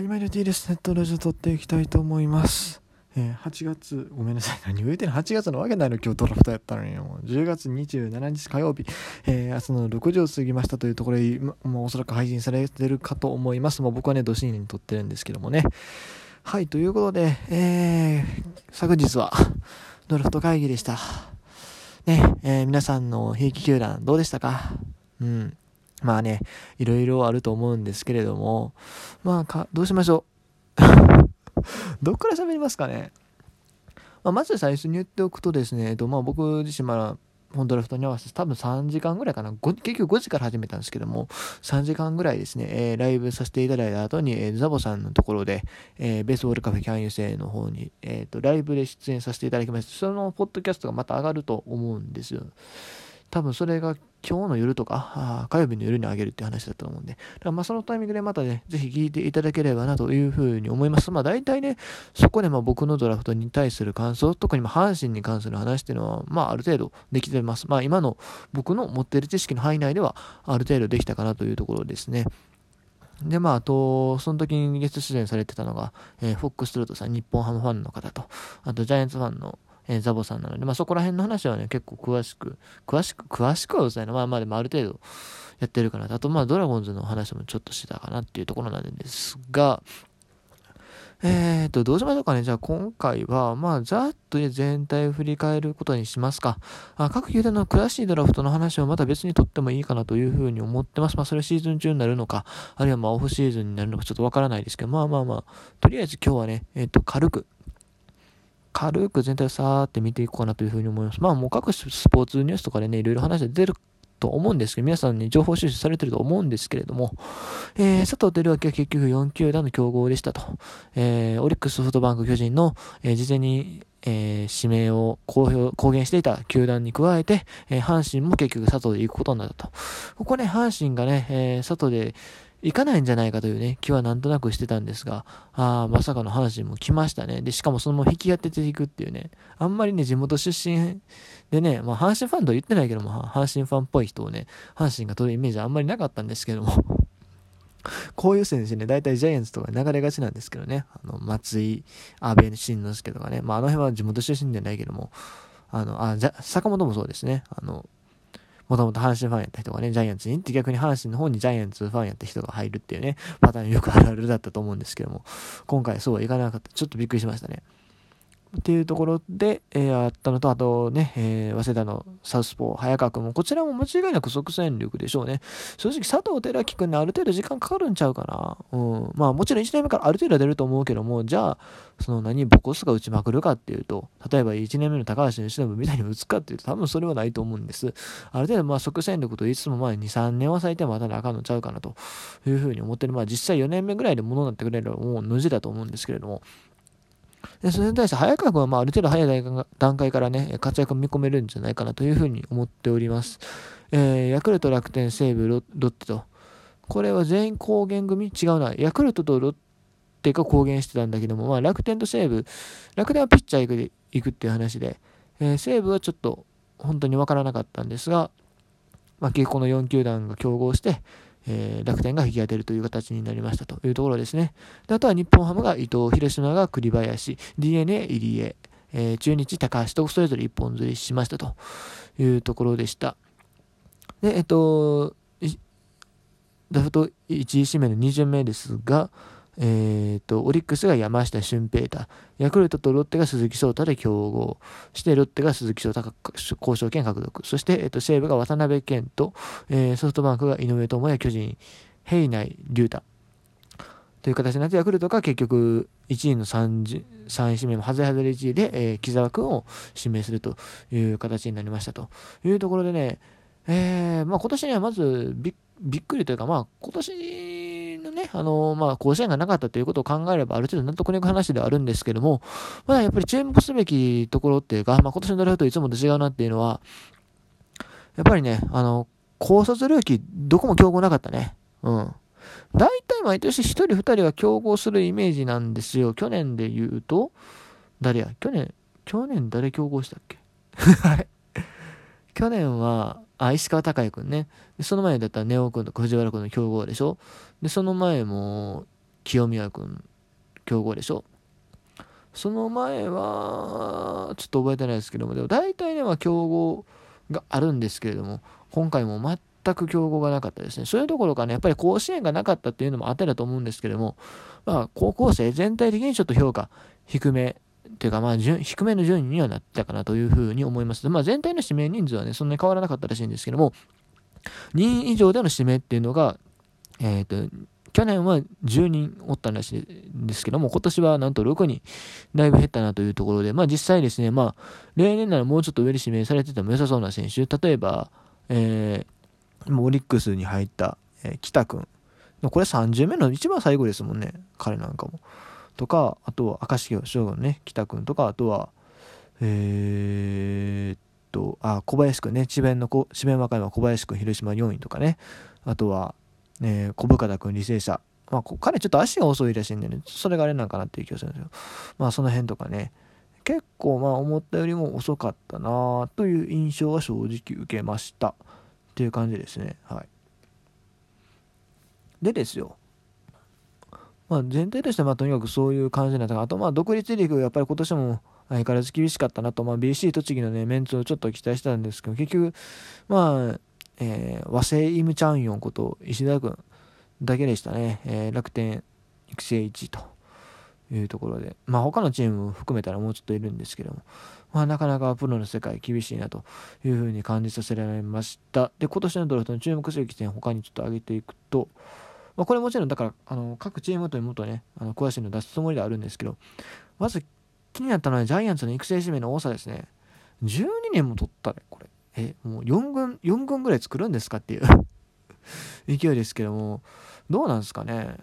はい、マイルティーです。ネットラジオ撮っていきたいと思います。えー8月、ごめんなさい。何言うてんの ?8 月のわけないの今日ドラフトやったのに。もう10月27日火曜日、えー朝の6時を過ぎましたというところで、今もうおそらく配信されてるかと思います。もう僕はね、ど深夜に撮ってるんですけどもね。はい、ということで、えー昨日はドラフト会議でした。ね、えー皆さんの兵役球団どうでしたか？うん。まあね、いろいろあると思うんですけれども、まあか、どうしましょう？どっから喋りますかね？まあ、まず最初に言っておくとですね、えっと、まあ僕自身まだ、本ドラフトに合わせて多分3時間ぐらいかな。結局5時から始めたんですけども、3時間ぐらいですね、えーライブさせていただいた後に、えーザボさんのところで、えーベースボールカフェキャンユーの方に、えっ、と、ライブで出演させていただきました。そのポッドキャストがまた上がると思うんですよ。多分それが今日の夜とか、あー火曜日の夜にあげるって話だったと思うんで、だからまあそのタイミングでまたね、ぜひ聞いていただければなというふうに思います。まあ大体ね、そこでまあ僕のドラフトに対する感想、特にまあ阪神に関する話っていうのは、まあある程度できてます。まあ今の僕の持ってる知識の範囲内では、ある程度できたかなというところですね。で、まあ、あと、その時にゲスト出演されてたのが、えーフォックストロートさん、日本ハムファンの方と、あと、ジャイアンツファンの、えーザボさんなので、まあ、そこら辺の話はね、結構詳しく、詳しく、詳しくはうるさいな。まあまあ、でもある程度やってるかなと。あと、まあ、ドラゴンズの話もちょっとしてたかなっていうところなんですが、えーと、どうしましょうかね。じゃあ今回は、まあ、ざっと全体を振り返ることにしますか。あ各球団の詳しいドラフトの話をまた別にとってもいいかなというふうに思ってます。まあ、それはシーズン中になるのか、あるいはまあ、オフシーズンになるのかちょっとわからないですけど、まあまあまあ、とりあえず今日はね、えっ、と、軽く、軽く全体をさーって見ていこうかなというふうに思います。まあもう各種スポーツニュースとかでね、いろいろ話が出ると思うんですけど、皆さんに情報収集されてると思うんですけれども、えー、佐藤輝明は結局4球団の競合でしたと。えー、オリックス、ソフトバンク、巨人の、えー事前に、えー指名を公表、公言していた球団に加えて、えー阪神も結局佐藤で行くことになったと。ここね、阪神がね、えー佐藤で行かないんじゃないかというね、気はなんとなくしてたんですが、ああ、まさかの阪神も来ましたね。で、しかもそのまま引き当てていくっていうね、あんまりね、地元出身でね、まあ、阪神ファンとは言ってないけども、阪神ファンっぽい人をね、阪神が取るイメージはあんまりなかったんですけども、こういう選手ね、大体ジャイアンツとか流れがちなんですけどね、あの、松井、安倍晋之助とかね、まあ、あの辺は地元出身じゃないけども、あの、あ、じゃ、坂本もそうですね、あの、もともと阪神ファンやった人がね、ジャイアンツに行って逆に阪神の方にジャイアンツファンやった人が入るっていうね、パターンよくあるあるだったと思うんですけども、今回そうはいかなかった。ちょっとびっくりしましたね。っていうところで、えーあったのと、あとね、えー早稲田のサウスポー、早川君も、こちらも間違いなく即戦力でしょうね。正直、佐藤輝明君ね、ある程度時間かかるんちゃうかな。うん。まあ、もちろん1年目からある程度出ると思うけども、じゃあ、その何、ボコスが打ちまくるかっていうと、例えば1年目の高橋由伸みたいに打つかっていうと、多分それはないと思うんです。ある程度、まあ、即戦力と言いつも、まあ、2、3年は最低待たなあかんのちゃうかなというふうに思ってる。まあ、実際4年目ぐらいで物になってくれれば、もう無事だと思うんですけれども、でそれに対して早川君はまあある程度早い段階からね、活躍を見込めるんじゃないかなというふうに思っております。えーヤクルト、楽天、西武、ロッテと。これは全員公言組？違うな。ヤクルトとロッテが公言してたんだけども、まあ楽天と西武、楽天はピッチャー行くで行くっていう話で、えー西武はちょっと本当にわからなかったんですが、まあ結構の4球団が競合して、えー楽天が引き当てるという形になりましたというところですね。であとは日本ハムが伊藤、広島が栗林、DNA、入江、えー中日、高橋とそれぞれ一本釣りしましたというところでした。で、えっと、ダフト1位指名の2巡目ですが、えっと、オリックスが山下俊平太、ヤクルトとロッテが鈴木翔太で競合して、ロッテが鈴木翔太交渉権獲得、そして、えっと、西武が渡辺健と、えーソフトバンクが井上智也、巨人、平内龍太。という形になって、ヤクルトが結局1位の 3, 3位指名も外れ外れ1位で、えー木澤君を指名するという形になりましたと。いうところでね、えーまあ、今年にはまずびびっくりというか、まあ、今年のね、あのまあ、甲子園がなかったということを考えれば、ある程度納得のいく話ではあるんですけども、まだやっぱり注目すべきところっていうか、まあ、今年のドラフトいつもと違うなっていうのは、やっぱりね、あの、高卒ルーキー、どこも競合なかったね。うん。大体毎年1人2人は競合するイメージなんですよ。去年で言うと、誰や？去年、去年誰競合したっけ？あれ？去年は、あ、石川隆也くんね。その前だったらネオくんとか藤原くんの競合でしょで、その前も、清宮君、強豪でしょ。その前は、ちょっと覚えてないですけども、でも大体ね、まあ、強豪があるんですけれども、今回も全く競合がなかったですね。そういうところかね、やっぱり甲子園がなかったっていうのもあっただと思うんですけども、まあ、高校生全体的にちょっと評価低めっていうか、まあ、低めの順位にはなったかなというふうに思います。まあ、全体の指名人数はね、そんなに変わらなかったらしいんですけども、2位以上での指名っていうのが、えっ、ー、と、去年は10人おったらしいんですけども、今年はなんと6人、だいぶ減ったなというところで、まあ実際ですね、まあ、例年ならもうちょっと上に指名されてても良さそうな選手、例えば、えー、オリックスに入った、えー、北君。これ30名の一番最後ですもんね、彼なんかも。とか、あとは明石将軍ね、北君とか、あとは、えー、っと、あ、小林君ね、智弁の、智弁和歌山小林君、広島4位とかね、あとは、えー、小深田君、履正社。まあ、彼ちょっと足が遅いらしいんでね、それがあれなんかなっていう気がするんですよ。まあ、その辺とかね、結構まあ思ったよりも遅かったなという印象は正直受けましたっていう感じですね。はい。でですよ。まあ、全体としてまあとにかくそういう感じになったあとまあ独立リーグやっぱり今年も相変わらず厳しかったなと、まあ、BC 栃木のねメンツをちょっと期待したんですけど結局まあえー、和製イムチャンヨンこと石田君だけでしたね、えー、楽天育成1というところで、まあ他のチームも含めたらもうちょっといるんですけども、まあなかなかプロの世界厳しいなというふうに感じさせられました。で、今年のドラフトの注目する起点他にちょっと上げていくと、まあ、これもちろんだからあの各チームというもとね、あの詳しいの出すつもりではあるんですけど、まず気になったのはジャイアンツの育成指名の多さですね。12年も取ったね、これ。え、もう4軍、4軍ぐらい作るんですかっていう 勢いですけども、どうなんですかね。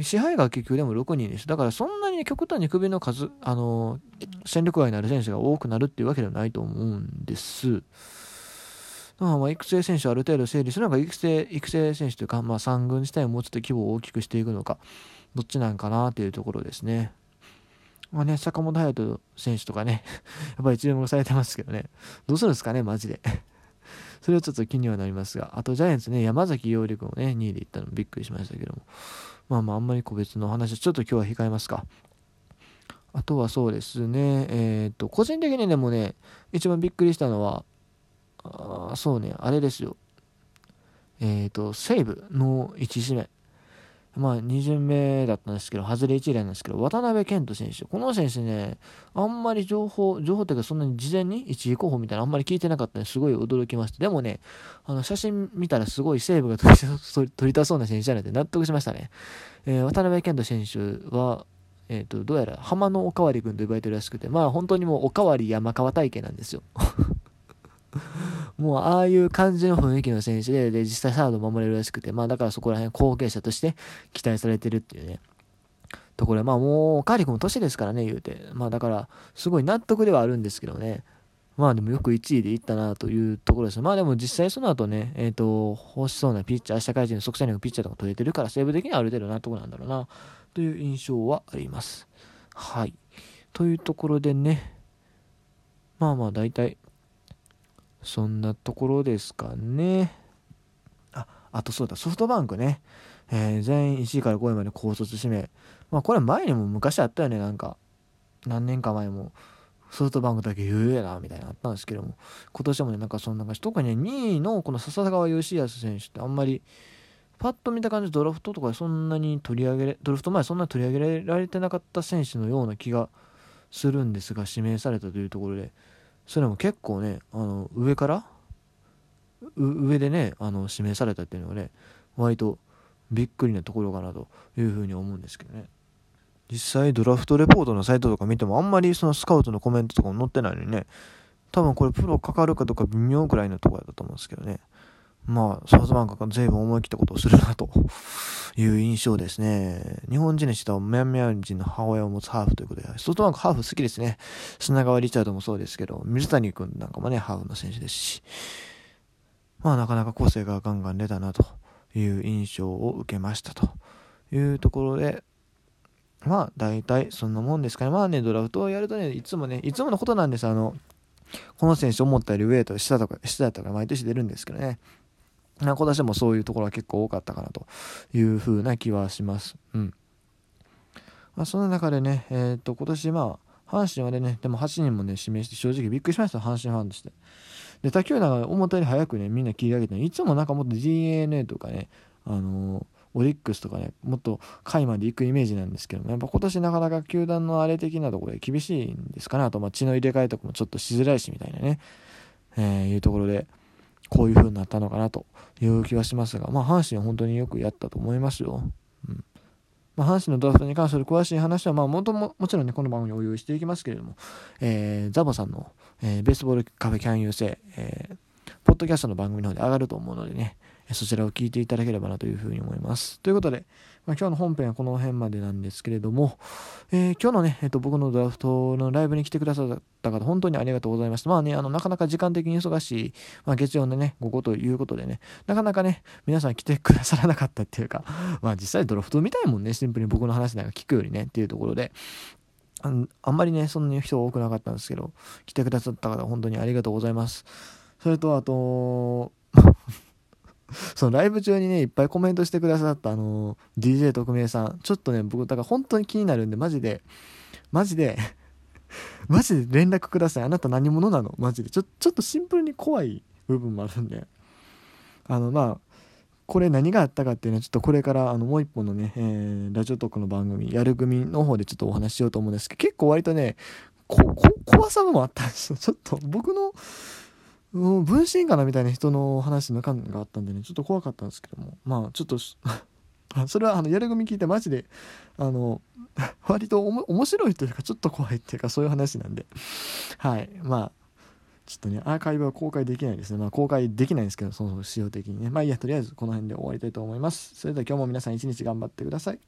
支配が結局でも6人です。だからそんなに極端に首の数、あの、戦力外になる選手が多くなるっていうわけではないと思うんです。だからまあ育成選手ある程度整理するのが育成、育成選手というか、まあ3軍自体をもうちょっと規模を大きくしていくのか、どっちなんかなっていうところですね。まあね、坂本勇人選手とかね、やっぱり注目されてますけどね、どうするんですかね、マジで。それはちょっと気にはなりますが、あとジャイアンツね、山崎陽力もね、2位で行ったのびっくりしましたけども、まあまあ、あんまり個別の話ちょっと今日は控えますか。あとはそうですね、えっ、と、個人的にでもね、一番びっくりしたのは、あそうね、あれですよ。えっ、ー、と、西武の1指名。まあ、2巡目だったんですけど、外れ1例なんですけど、渡辺健人選手。この選手ね、あんまり情報、情報っていうかそんなに事前に1位候補みたいなあんまり聞いてなかったんですごい驚きました。でもね、あの、写真見たらすごいセーブが取り取りたそうな選手じゃないって納得しましたね。えー、渡辺健人選手は、えっ、ー、と、どうやら浜のおかわり君と呼ばれてるらしくて、まあ本当にもうおかわり山川体型なんですよ。もうああいう感じの雰囲気の選手で、で、実際サード守れるらしくて、まあだからそこら辺後継者として期待されてるっていうね。ところまあもう、カーリ君も年ですからね、言うて。まあだから、すごい納得ではあるんですけどね。まあでもよく1位でいったなというところです。まあでも実際その後ね、えっ、ー、と、欲しそうなピッチャー、明日会人の即戦力ピッチャーとか取れてるから、西部的にはある程度納得なんだろうな、という印象はあります。はい。というところでね、まあまあ大体、そんなところですかね。あ、あとそうだ、ソフトバンクね。えー、全員1位から5位まで高卒指名。まあこれ前にも昔あったよね、なんか。何年か前も。ソフトバンクだけ言えな、みたいなあったんですけども。今年もね、なんかそんな感じ。特にね、2位のこの笹川義康選手ってあんまり、パッと見た感じドラフトとかそんなに取り上げ、ドラフト前そんなに取り上げられてなかった選手のような気がするんですが、指名されたというところで。それも結構ねあの上から上でねあの指名されたっていうのはね割とびっくりなところかなというふうに思うんですけどね。実際ドラフトレポートのサイトとか見てもあんまりそのスカウトのコメントとかも載ってないのにね多分これプロかかるかとか微妙くらいのところだと思うんですけどね。まあ、ソフトバンクが随分思い切ったことをするなという印象ですね。日本人の人はミャンミャン人の母親を持つハーフということで、ソフトバンクハーフ好きですね。砂川リチャードもそうですけど、水谷君なんかもね、ハーフの選手ですし、まあ、なかなか個性がガンガン出たなという印象を受けましたというところで、まあ、大体そんなもんですかね。まあね、ドラフトをやるとね、いつもね、いつものことなんです。あの、この選手思ったよりウェイト下とか、下とから毎年出るんですけどね。今年もそういうところは結構多かったかなという風な気はします。うん。まあ、その中でね、えー、っと今年まあ阪神はねでも8人もね指名して正直びっくりしました阪神ファンとしてで他球団が思ったより早くねみんな切り上げて、いつもなんかもっと DNA とかねあのーオリックスとかね、もっと下位まで行くイメージなんですけども、やっぱ今年なかなか球団のあれ的なところで厳しいんですかね。あと、まあ、血の入れ替えとかもちょっとしづらいしみたいなね、えー、いうところで、こういう風になったのかなという気はしますが、まあ、阪神は本当によくやったと思いますよ。うんまあ、阪神のドラフトに関する詳しい話は、まあ、もとももちろんね、この番組を用意していきますけれども、えー、ザボさんの、えー、ベースボールカフェキャンユーセイ、えー、ポッドキャストの番組の方で上がると思うのでね、そちらを聞いていただければなというふうに思います。ということで、まあ、今日の本編はこの辺までなんですけれども、えー、今日のね、えっ、と、僕のドラフトのライブに来てくださった方、本当にありがとうございました。まあね、あの、なかなか時間的に忙しい、まあ、月曜のね、午後ということでね、なかなかね、皆さん来てくださらなかったっていうか、まあ実際ドラフトみたいもんね、シンプルに僕の話なんか聞くよりね、っていうところで、ああんまりね、そんなに人多くなかったんですけど、来てくださった方、本当にありがとうございます。それと、あと、そのライブ中にね、いっぱいコメントしてくださったあの DJ 特命さん、ちょっとね、僕、だから本当に気になるんで、マジで、マジで マジで連絡ください。あなた何者なの？マジで。ちょ、ちょっとシンプルに怖い部分もあるんで。あの、まあ、これ何があったかっていうのはちょっとこれからあのもう一本のね、えー、ラジオトークの番組、やる組の方でちょっとお話ししようと思うんですけど、結構割とね、こ、こ、怖さもあったんですよ。ちょっと僕の、分身かなみたいな人の話の感があったんでね、ちょっと怖かったんですけども、まあ、ちょっと それはあの、やる組聞いてマジで、あの、割と面白いというか、ちょっと怖いっていうか、そういう話なんで、はい、まあ、ちょっとね、アーカイブは公開できないですね。まあ、公開できないんですけど、その仕様的にね。まあいいや、とりあえずこの辺で終わりたいと思います。それでは今日も皆さん一日頑張ってください。